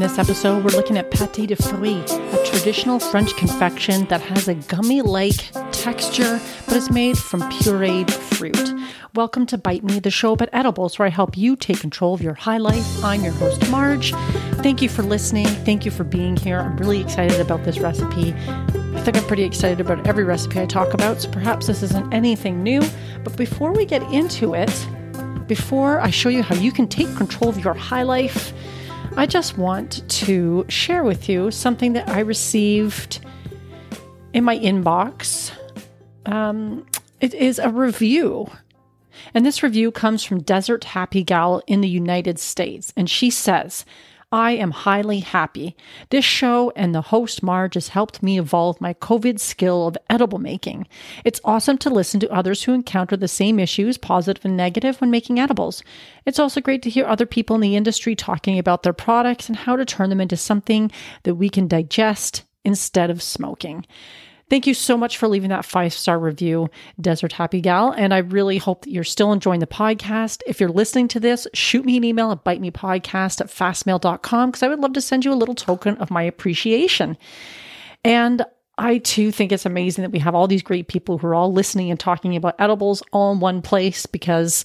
this episode, we're looking at pâté de fruits, a traditional French confection that has a gummy like texture, but is made from pureed fruit. Welcome to Bite Me, the show about edibles, where I help you take control of your high life. I'm your host, Marge. Thank you for listening. Thank you for being here. I'm really excited about this recipe. I think I'm pretty excited about every recipe I talk about, so perhaps this isn't anything new. But before we get into it, before I show you how you can take control of your high life, I just want to share with you something that I received in my inbox. Um, it is a review. And this review comes from Desert Happy Gal in the United States. And she says, I am highly happy. This show and the host Marge has helped me evolve my COVID skill of edible making. It's awesome to listen to others who encounter the same issues, positive and negative, when making edibles. It's also great to hear other people in the industry talking about their products and how to turn them into something that we can digest instead of smoking. Thank you so much for leaving that five star review, Desert Happy Gal. And I really hope that you're still enjoying the podcast. If you're listening to this, shoot me an email at bitemepodcast at fastmail.com because I would love to send you a little token of my appreciation. And I too think it's amazing that we have all these great people who are all listening and talking about edibles all in one place because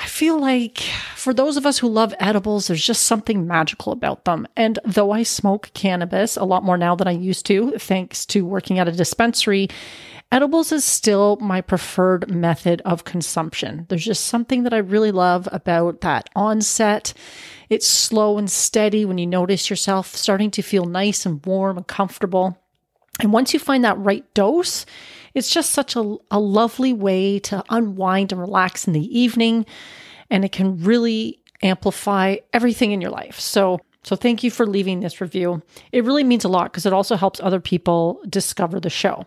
I feel like for those of us who love edibles, there's just something magical about them. And though I smoke cannabis a lot more now than I used to, thanks to working at a dispensary, edibles is still my preferred method of consumption. There's just something that I really love about that onset. It's slow and steady when you notice yourself starting to feel nice and warm and comfortable. And once you find that right dose, it's just such a, a lovely way to unwind and relax in the evening. And it can really amplify everything in your life. So, so thank you for leaving this review. It really means a lot because it also helps other people discover the show.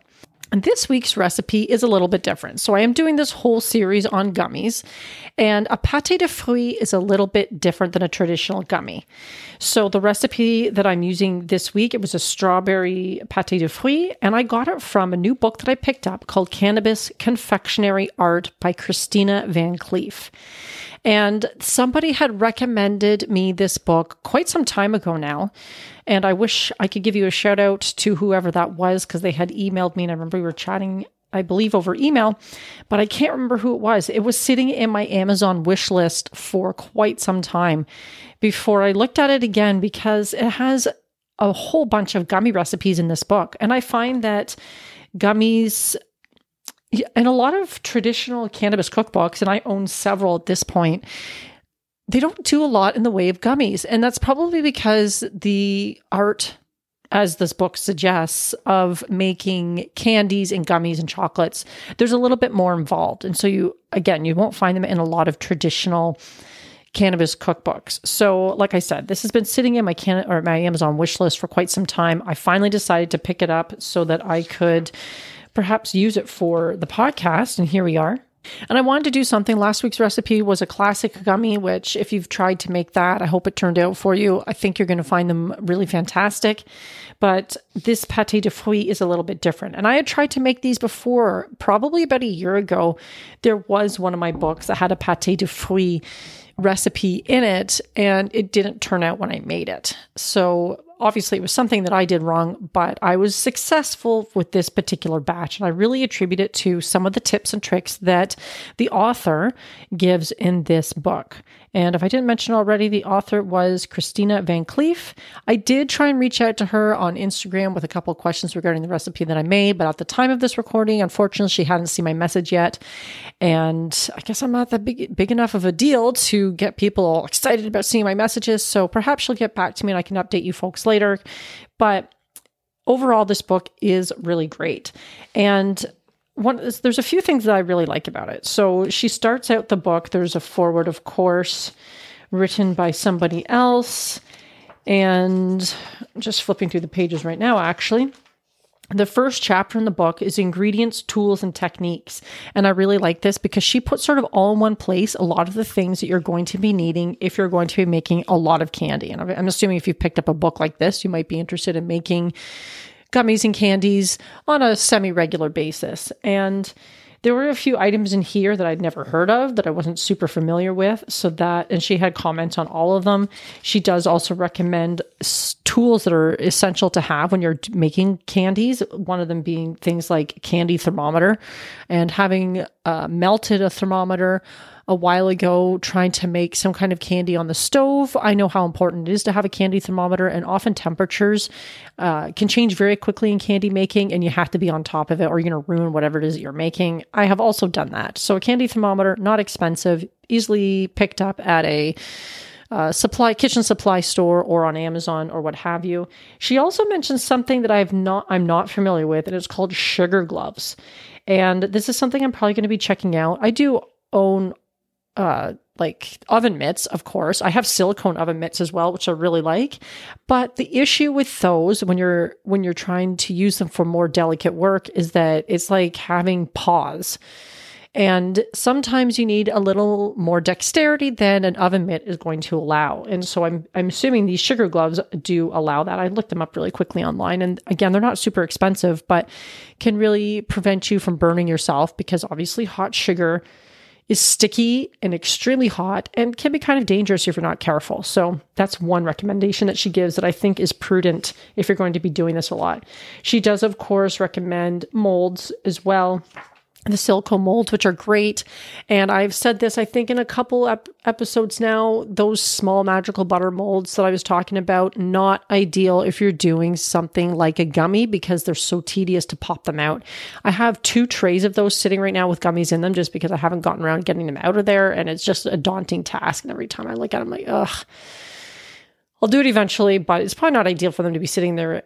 And this week's recipe is a little bit different. So I am doing this whole series on gummies, and a pâté de fruits is a little bit different than a traditional gummy. So the recipe that I'm using this week, it was a strawberry pâté de fruits, and I got it from a new book that I picked up called Cannabis Confectionery Art by Christina Van Cleef. And somebody had recommended me this book quite some time ago now. And I wish I could give you a shout out to whoever that was because they had emailed me and I remember we were chatting, I believe, over email, but I can't remember who it was. It was sitting in my Amazon wish list for quite some time before I looked at it again because it has a whole bunch of gummy recipes in this book. And I find that gummies in a lot of traditional cannabis cookbooks, and I own several at this point, they don't do a lot in the way of gummies. And that's probably because the art, as this book suggests, of making candies and gummies and chocolates, there's a little bit more involved. And so you, again, you won't find them in a lot of traditional cannabis cookbooks. So, like I said, this has been sitting in my can or my Amazon wish list for quite some time. I finally decided to pick it up so that I could perhaps use it for the podcast. And here we are. And I wanted to do something. Last week's recipe was a classic gummy, which, if you've tried to make that, I hope it turned out for you. I think you're going to find them really fantastic. But this pate de fruits is a little bit different. And I had tried to make these before, probably about a year ago. There was one of my books that had a pate de fruits recipe in it, and it didn't turn out when I made it. So obviously it was something that I did wrong, but I was successful with this particular batch. And I really attribute it to some of the tips and tricks that the author gives in this book. And if I didn't mention already, the author was Christina Van Cleef. I did try and reach out to her on Instagram with a couple questions regarding the recipe that I made, but at the time of this recording, unfortunately, she hadn't seen my message yet. And I guess I'm not that big, big enough of a deal to get people excited about seeing my messages. So perhaps she'll get back to me and I can update you folks later. But overall, this book is really great. And one there's a few things that I really like about it. So she starts out the book. There's a forward, of course, written by somebody else, and just flipping through the pages right now. Actually, the first chapter in the book is ingredients, tools, and techniques. And I really like this because she puts sort of all in one place a lot of the things that you're going to be needing if you're going to be making a lot of candy. And I'm assuming if you've picked up a book like this, you might be interested in making gummies and candies on a semi regular basis. And There were a few items in here that I'd never heard of that I wasn't super familiar with. So that, and she had comments on all of them. She does also recommend s- tools that are essential to have when you're making candies. One of them being things like candy thermometer and having uh, melted a thermometer a while ago trying to make some kind of candy on the stove. I know how important it is to have a candy thermometer, and often temperatures uh, can change very quickly in candy making, and you have to be on top of it or you're going to ruin whatever it is that you're making. I have also done that. So, a candy thermometer, not expensive, easily picked up at a uh, supply kitchen supply store or on Amazon or what have you. She also mentioned something that I've not I'm not familiar with, and it's called sugar gloves. And this is something I'm probably going to be checking out. I do own uh like oven mitts of course i have silicone oven mitts as well which i really like but the issue with those when you're when you're trying to use them for more delicate work is that it's like having paws and sometimes you need a little more dexterity than an oven mitt is going to allow. And so I'm I'm assuming these sugar gloves do allow that. I looked them up really quickly online and again they're not super expensive but can really prevent you from burning yourself because obviously hot sugar is sticky and extremely hot and can be kind of dangerous if you're not careful. So that's one recommendation that she gives that I think is prudent if you're going to be doing this a lot. She does, of course, recommend molds as well the silicone molds, which are great. And I've said this, I think, in a couple ep- episodes now. Those small magical butter molds that I was talking about, not ideal if you're doing something like a gummy because they're so tedious to pop them out. I have two trays of those sitting right now with gummies in them just because I haven't gotten around getting them out of there. And it's just a daunting task. And every time I look at them, I'm like, ugh. I'll do it eventually, but it's probably not ideal for them to be sitting there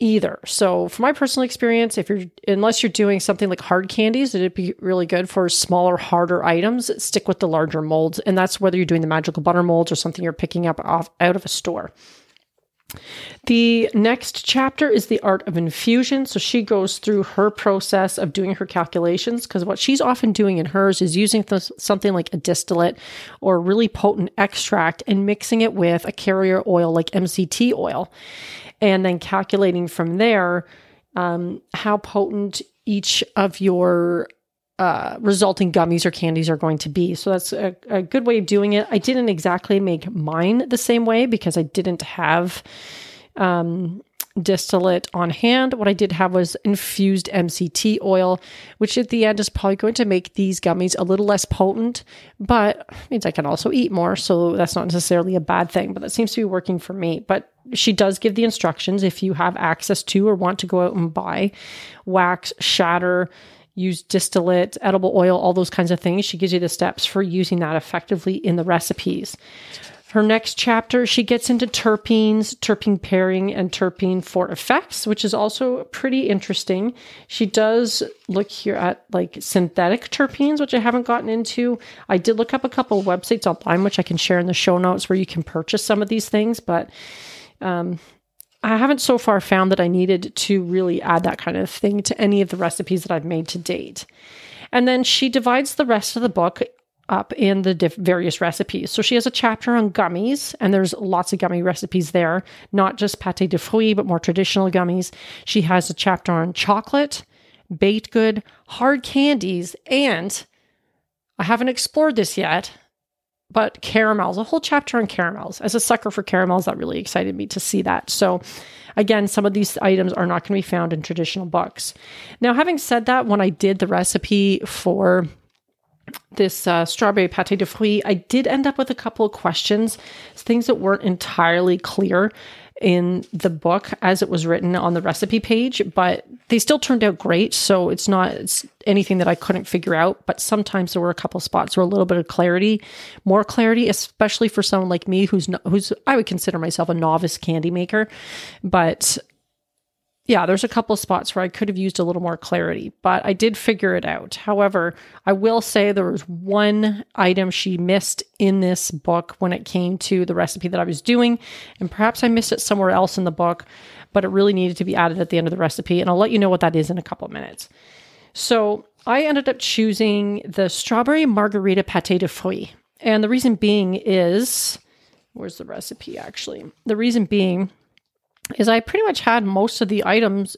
either. So, for my personal experience, if you're unless you're doing something like hard candies, it'd be really good for smaller, harder items. Stick with the larger molds, and that's whether you're doing the magical butter molds or something you're picking up off out of a store. The next chapter is the art of infusion. So she goes through her process of doing her calculations because what she's often doing in hers is using th- something like a distillate or really potent extract and mixing it with a carrier oil like MCT oil and then calculating from there um, how potent each of your uh, resulting gummies or candies are going to be. So that's a, a, good way of doing it. I didn't exactly make mine the same way because I didn't have um, distillate on hand. What I did have was infused MCT oil, which at the end is probably going to make these gummies a little less potent, but means I can also eat more. So that's not necessarily a bad thing, but that seems to be working for me. But she does give the instructions if you have access to or want to go out and buy wax, shatter, use distillate, edible oil, all those kinds of things. She gives you the steps for using that effectively in the recipes. Her next chapter, she gets into terpenes, terpene pairing, and terpene for effects, which is also pretty interesting. She does look here at like synthetic terpenes, which I haven't gotten into. I did look up a couple of websites online, which I can share in the show notes where you can purchase some of these things, but um, I haven't so far found that I needed to really add that kind of thing to any of the recipes that I've made to date. And then she divides the rest of the book up in the diff- various recipes. So she has a chapter on gummies, and there's lots of gummy recipes there, not just pâté de fruits, but more traditional gummies. She has a chapter on chocolate, baked good, hard candies, and I haven't explored this yet, but caramels, a whole chapter on caramels. As a sucker for caramels, that really excited me to see that. So, again, some of these items are not going to be found in traditional books. Now, having said that, when I did the recipe for this uh, strawberry pate de fruits, I did end up with a couple of questions, things that weren't entirely clear in the book as it was written on the recipe page, but they still turned out great. So it's not it's anything that I couldn't figure out. But sometimes there were a couple spots where a little bit of clarity, more clarity, especially for someone like me who's no, who's I would consider myself a novice candy maker, but yeah, there's a couple spots where I could have used a little more clarity, but I did figure it out. However, I will say there was one item she missed in this book when it came to the recipe that I was doing, and perhaps I missed it somewhere else in the book, but it really needed to be added at the end of the recipe, and I'll let you know what that is in a couple of minutes. So I ended up choosing the strawberry margarita pate de fruits, and the reason being is where's the recipe actually? The reason being is I pretty much had most of the items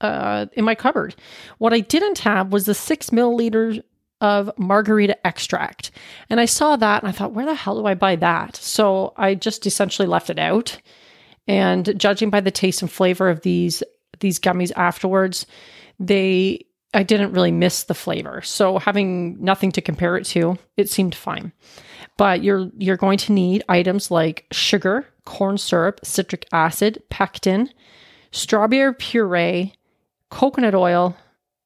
uh, in my cupboard. What I didn't have was the six milliliters of margarita extract. And I saw that and I thought, where the hell do I buy that? So I just essentially left it out. And judging by the taste and flavor of these these gummies afterwards, they I didn't really miss the flavor. So having nothing to compare it to, it seemed fine. But you're you're going to need items like sugar, corn syrup, citric acid, pectin, strawberry puree, coconut oil,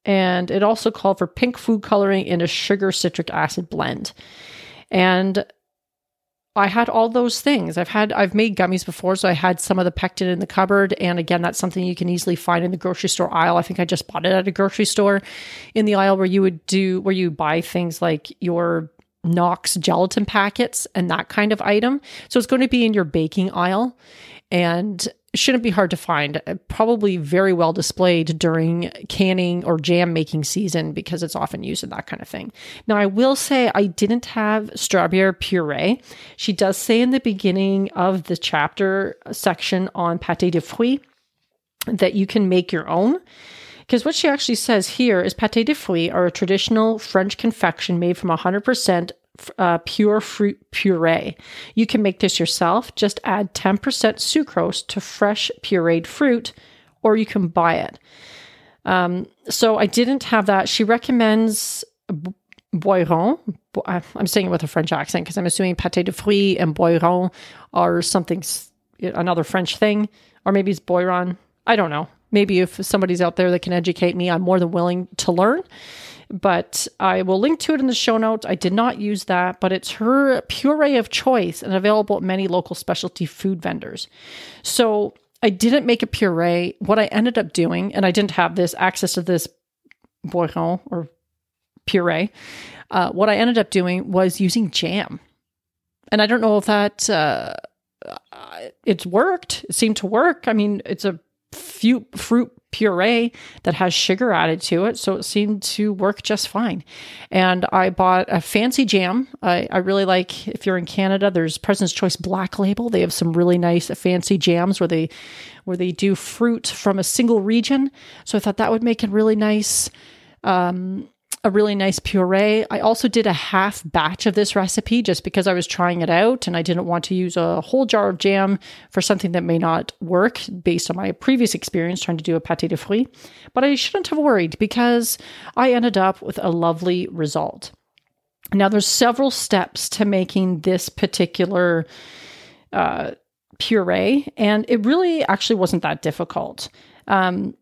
and it also called for pink food coloring in a sugar citric acid blend. And I had all those things. I've had I've made gummies before, so I had some of the pectin in the cupboard. And again, that's something you can easily find in the grocery store aisle. I think I just bought it at a grocery store in the aisle where you would do where you buy things like your Knox gelatin packets and that kind of item. So it's going to be in your baking aisle. And shouldn't be hard to find. Uh, probably very well displayed during canning or jam making season because it's often used in that kind of thing. Now, I will say I didn't have strawberry puree. She does say in the beginning of the chapter section on pâté de fruits that you can make your own. Because what she actually says here is pâté de fruits are a traditional French confection made from 100% uh, pure fruit puree. You can make this yourself. Just add 10% sucrose to fresh pureed fruit, or you can buy it. Um, so I didn't have that. She recommends Boiron. I'm saying it with a French accent because I'm assuming pâté de fruits and Boiron are something, another French thing, or maybe it's Boiron. I don't know. Maybe if somebody's out there that can educate me, I'm more than willing to learn but I will link to it in the show notes. I did not use that, but it's her puree of choice and available at many local specialty food vendors. So I didn't make a puree. What I ended up doing, and I didn't have this access to this boiron or puree. Uh, what I ended up doing was using jam, and I don't know if that uh, it's worked. It seemed to work. I mean, it's a fruit puree that has sugar added to it. So it seemed to work just fine. And I bought a fancy jam. I, I really like, if you're in Canada, there's President's Choice Black Label. They have some really nice fancy jams where they where they do fruit from a single region. So I thought that would make a really nice um, a really nice puree. I also did a half batch of this recipe just because I was trying it out and I didn't want to use a whole jar of jam for something that may not work based on my previous experience trying to do a pâté de fruits. But I shouldn't have worried because I ended up with a lovely result. Now, there's several steps to making this particular uh, puree, and it really actually wasn't that difficult. Um,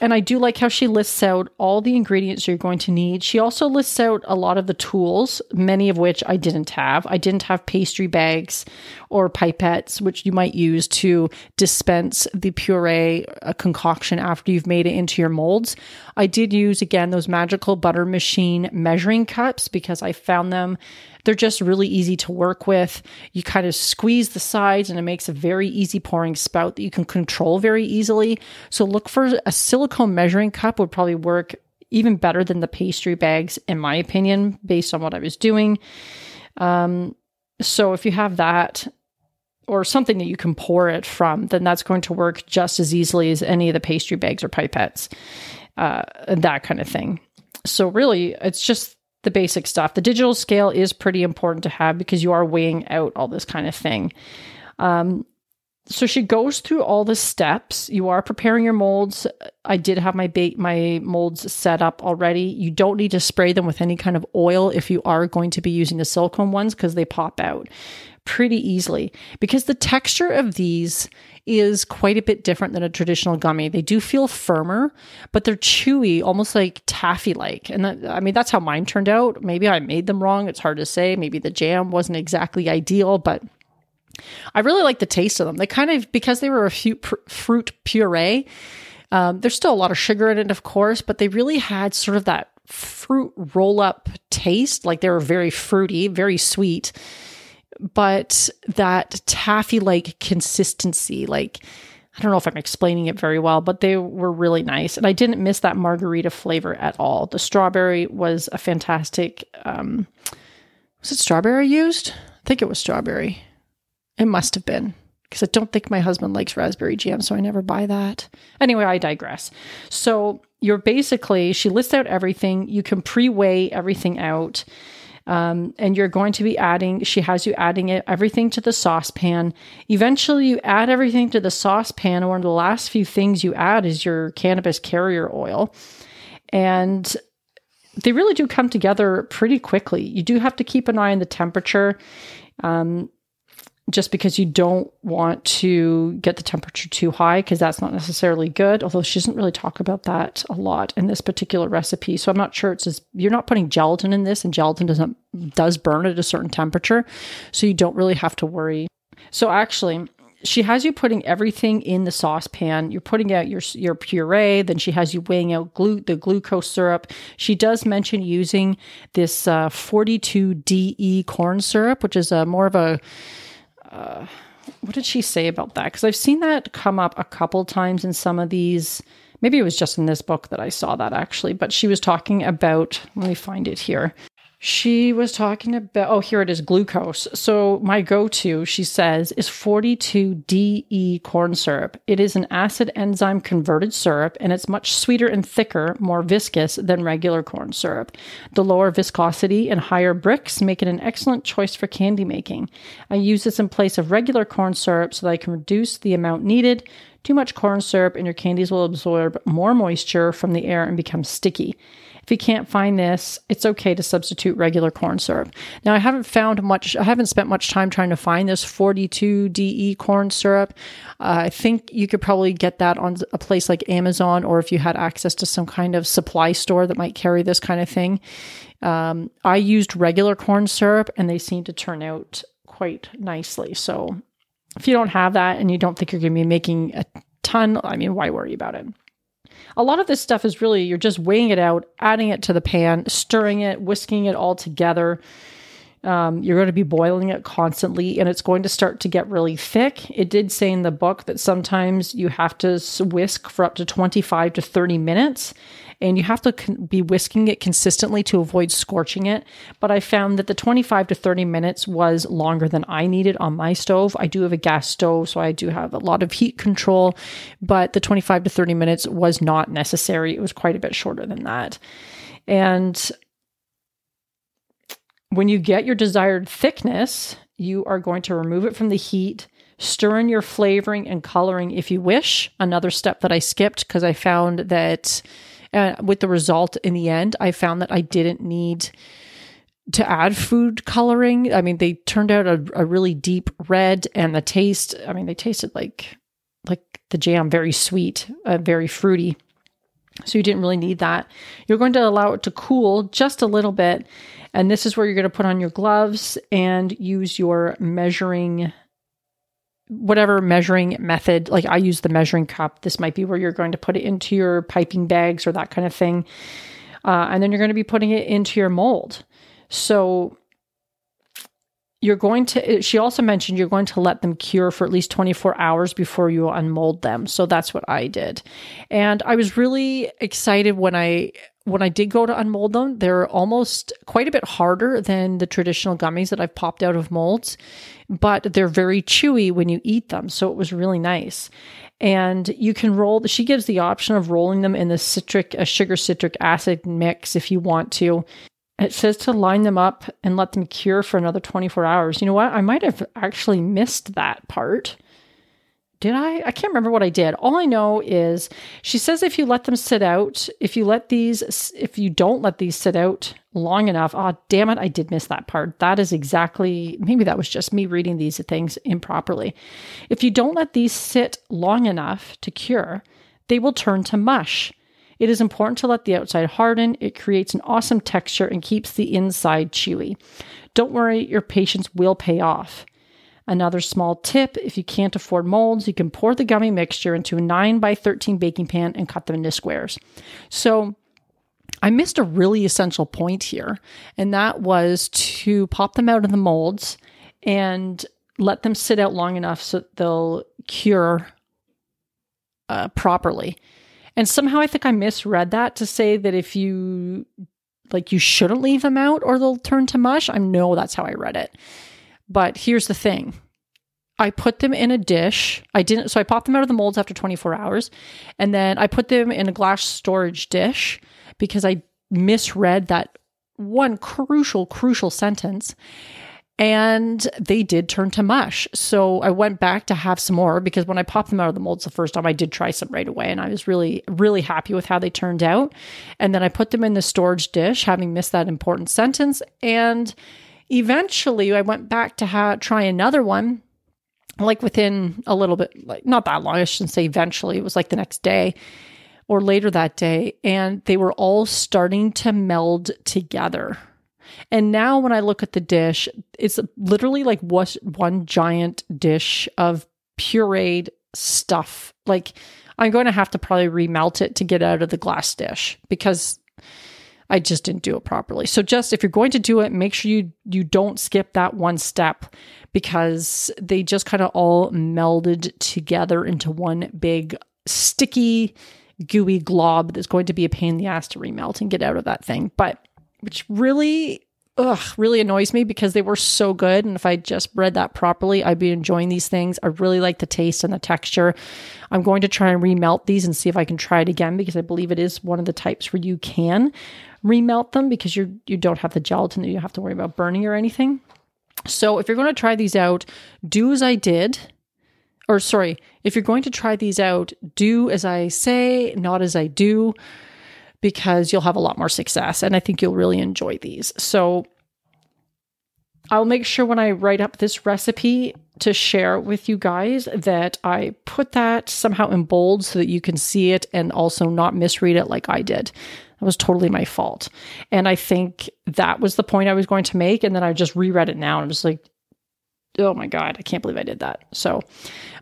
and I do like how she lists out all the ingredients you're going to need. She also lists out a lot of the tools, many of which I didn't have. I didn't have pastry bags or pipettes, which you might use to dispense the puree uh, concoction after you've made it into your molds. I did use, again, those magical butter machine measuring cups because I found them they're just really easy to work with. You kind of squeeze the sides and it makes a very easy pouring spout that you can control very easily. So look for a silicone measuring cup would probably work even better than the pastry bags, in my opinion, based on what I was doing. Um, so if you have that, or something that you can pour it from, then that's going to work just as easily as any of the pastry bags or pipettes, uh, that kind of thing. So, really, it's just the basic stuff. The digital scale is pretty important to have because you are weighing out all this kind of thing. Um, so she goes through all the steps. You are preparing your molds. I did have my bait my molds set up already. You don't need to spray them with any kind of oil if you are going to be using the silicone ones because they pop out pretty easily. Because the texture of these is quite a bit different than a traditional gummy. They do feel firmer, but they're chewy, almost like taffy like. And that, I mean, that's how mine turned out. Maybe I made them wrong. It's hard to say. Maybe the jam wasn't exactly ideal, but I really like the taste of them. They kind of, because they were a few pr- fruit puree, um, there's still a lot of sugar in it, of course, but they really had sort of that fruit roll up taste. Like they were very fruity, very sweet but that taffy like consistency, like, I don't know if I'm explaining it very well, but they were really nice. And I didn't miss that margarita flavor at all. The strawberry was a fantastic. Um, was it strawberry used? I think it was strawberry. It must have been. because I don't think my husband likes raspberry jam, so I never buy that. Anyway, I digress. So you're basically, she lists out everything. You can pre weigh everything out. Um, and you're going to be adding, she has you adding it, everything to the saucepan. Eventually, you add everything to the saucepan. And one of the last few things you add is your cannabis carrier oil. And they really do come together pretty quickly. You do have to keep an eye on the temperature. Um, just because you don't want to get the temperature too high because that's not necessarily good although she doesn't really talk about that a lot in this particular recipe so i'm not sure it's as you're not putting gelatin in this and gelatin doesn't does burn at a certain temperature so you don't really have to worry so actually she has you putting everything in the saucepan. You're putting out your your puree. Then she has you weighing out glu- the glucose syrup. She does mention using this uh, 42DE corn syrup, which is a more of a uh, what did she say about that? Because I've seen that come up a couple times in some of these. Maybe it was just in this book that I saw that actually, but she was talking about, let me find it here. She was talking about, oh, here it is glucose. So, my go to, she says, is 42DE corn syrup. It is an acid enzyme converted syrup and it's much sweeter and thicker, more viscous than regular corn syrup. The lower viscosity and higher Brix make it an excellent choice for candy making. I use this in place of regular corn syrup so that I can reduce the amount needed. Too much corn syrup and your candies will absorb more moisture from the air and become sticky. If you can't find this, it's okay to substitute regular corn syrup. Now, I haven't found much, I haven't spent much time trying to find this 42 DE corn syrup. Uh, I think you could probably get that on a place like Amazon or if you had access to some kind of supply store that might carry this kind of thing. Um, I used regular corn syrup and they seem to turn out quite nicely. So if you don't have that and you don't think you're going to be making a ton, I mean, why worry about it? A lot of this stuff is really you're just weighing it out, adding it to the pan, stirring it, whisking it all together. Um, you're going to be boiling it constantly and it's going to start to get really thick. It did say in the book that sometimes you have to whisk for up to 25 to 30 minutes and you have to con- be whisking it consistently to avoid scorching it. But I found that the 25 to 30 minutes was longer than I needed on my stove. I do have a gas stove, so I do have a lot of heat control, but the 25 to 30 minutes was not necessary. It was quite a bit shorter than that. And when you get your desired thickness, you are going to remove it from the heat, stir in your flavoring and coloring if you wish. Another step that I skipped because I found that uh, with the result in the end, I found that I didn't need to add food coloring. I mean, they turned out a, a really deep red, and the taste. I mean, they tasted like like the jam, very sweet, uh, very fruity. So you didn't really need that. You're going to allow it to cool just a little bit. And this is where you're going to put on your gloves and use your measuring whatever measuring method, like I use the measuring cup. This might be where you're going to put it into your piping bags or that kind of thing. Uh, and then you're going to be putting it into your mold. So you're going to, uh, she also mentioned you're going to let them cure for at least 24 hours before you unmold them. So that's what I did. And I was really excited when I when I did go to unmold them, they're almost quite a bit harder than the traditional gummies that I've popped out of molds, but they're very chewy when you eat them. So it was really nice. And you can roll, she gives the option of rolling them in the citric, a sugar citric acid mix if you want to. It says to line them up and let them cure for another 24 hours. You know what? I might have actually missed that part did I? I can't remember what I did. All I know is she says if you let them sit out, if you let these, if you don't let these sit out long enough, oh, damn it, I did miss that part. That is exactly, maybe that was just me reading these things improperly. If you don't let these sit long enough to cure, they will turn to mush. It is important to let the outside harden. It creates an awesome texture and keeps the inside chewy. Don't worry, your patience will pay off. Another small tip if you can't afford molds, you can pour the gummy mixture into a 9 by 13 baking pan and cut them into squares. So, I missed a really essential point here, and that was to pop them out of the molds and let them sit out long enough so they'll cure uh, properly. And somehow I think I misread that to say that if you like you shouldn't leave them out or they'll turn to mush. I know that's how I read it. But here's the thing I put them in a dish. I didn't, so I popped them out of the molds after 24 hours. And then I put them in a glass storage dish because I misread that one crucial, crucial sentence. And they did turn to mush. So I went back to have some more because when I popped them out of the molds the first time, I did try some right away. And I was really, really happy with how they turned out. And then I put them in the storage dish, having missed that important sentence. And eventually I went back to ha- try another one like within a little bit, like not that long, I shouldn't say eventually, it was like the next day or later that day, and they were all starting to meld together. And now when I look at the dish, it's literally like what one giant dish of pureed stuff. Like I'm going to have to probably remelt it to get out of the glass dish because I just didn't do it properly. So just if you're going to do it, make sure you you don't skip that one step because they just kind of all melded together into one big sticky gooey glob that's going to be a pain in the ass to remelt and get out of that thing. But which really ugh, really annoys me because they were so good. And if I just read that properly, I'd be enjoying these things. I really like the taste and the texture. I'm going to try and remelt these and see if I can try it again because I believe it is one of the types where you can remelt them because you you don't have the gelatin that you have to worry about burning or anything. So if you're going to try these out, do as I did. Or sorry, if you're going to try these out, do as I say, not as I do, because you'll have a lot more success and I think you'll really enjoy these. So I'll make sure when I write up this recipe to share with you guys that I put that somehow in bold so that you can see it and also not misread it like I did. That was totally my fault. And I think that was the point I was going to make. And then I just reread it now and I'm just like, oh my God, I can't believe I did that. So,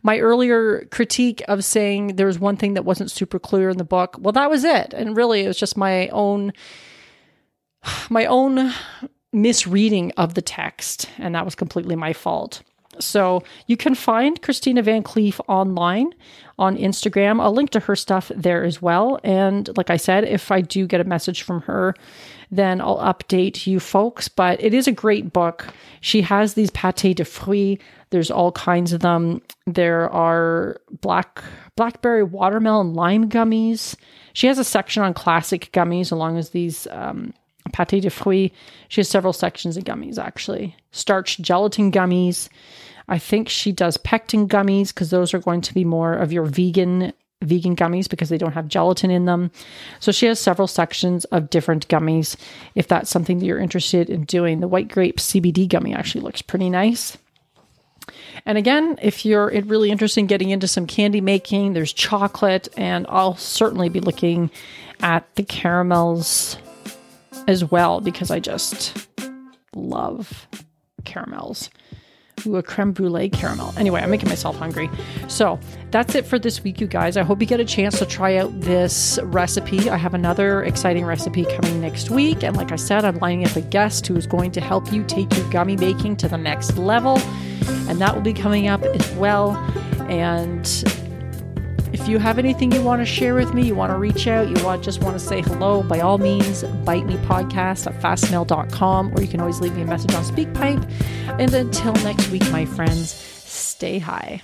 my earlier critique of saying there was one thing that wasn't super clear in the book, well, that was it. And really, it was just my own, my own misreading of the text. And that was completely my fault. So you can find Christina Van Cleef online on Instagram. I'll link to her stuff there as well. And like I said, if I do get a message from her, then I'll update you folks. But it is a great book. She has these pate de fruits. There's all kinds of them. There are black blackberry watermelon lime gummies. She has a section on classic gummies, along with these um, pate de fruits. She has several sections of gummies actually. Starch gelatin gummies. I think she does pectin gummies because those are going to be more of your vegan vegan gummies because they don't have gelatin in them. So she has several sections of different gummies if that's something that you're interested in doing. The white grape CBD gummy actually looks pretty nice. And again, if you're really interested in getting into some candy making, there's chocolate, and I'll certainly be looking at the caramels as well because I just love caramels. A creme brulee caramel. Anyway, I'm making myself hungry. So that's it for this week, you guys. I hope you get a chance to try out this recipe. I have another exciting recipe coming next week. And like I said, I'm lining up a guest who is going to help you take your gummy baking to the next level. And that will be coming up as well. And if you have anything you want to share with me, you want to reach out, you want just want to say hello, by all means, bite me podcast at fastmail.com, or you can always leave me a message on SpeakPipe. And until next week, my friends, stay high.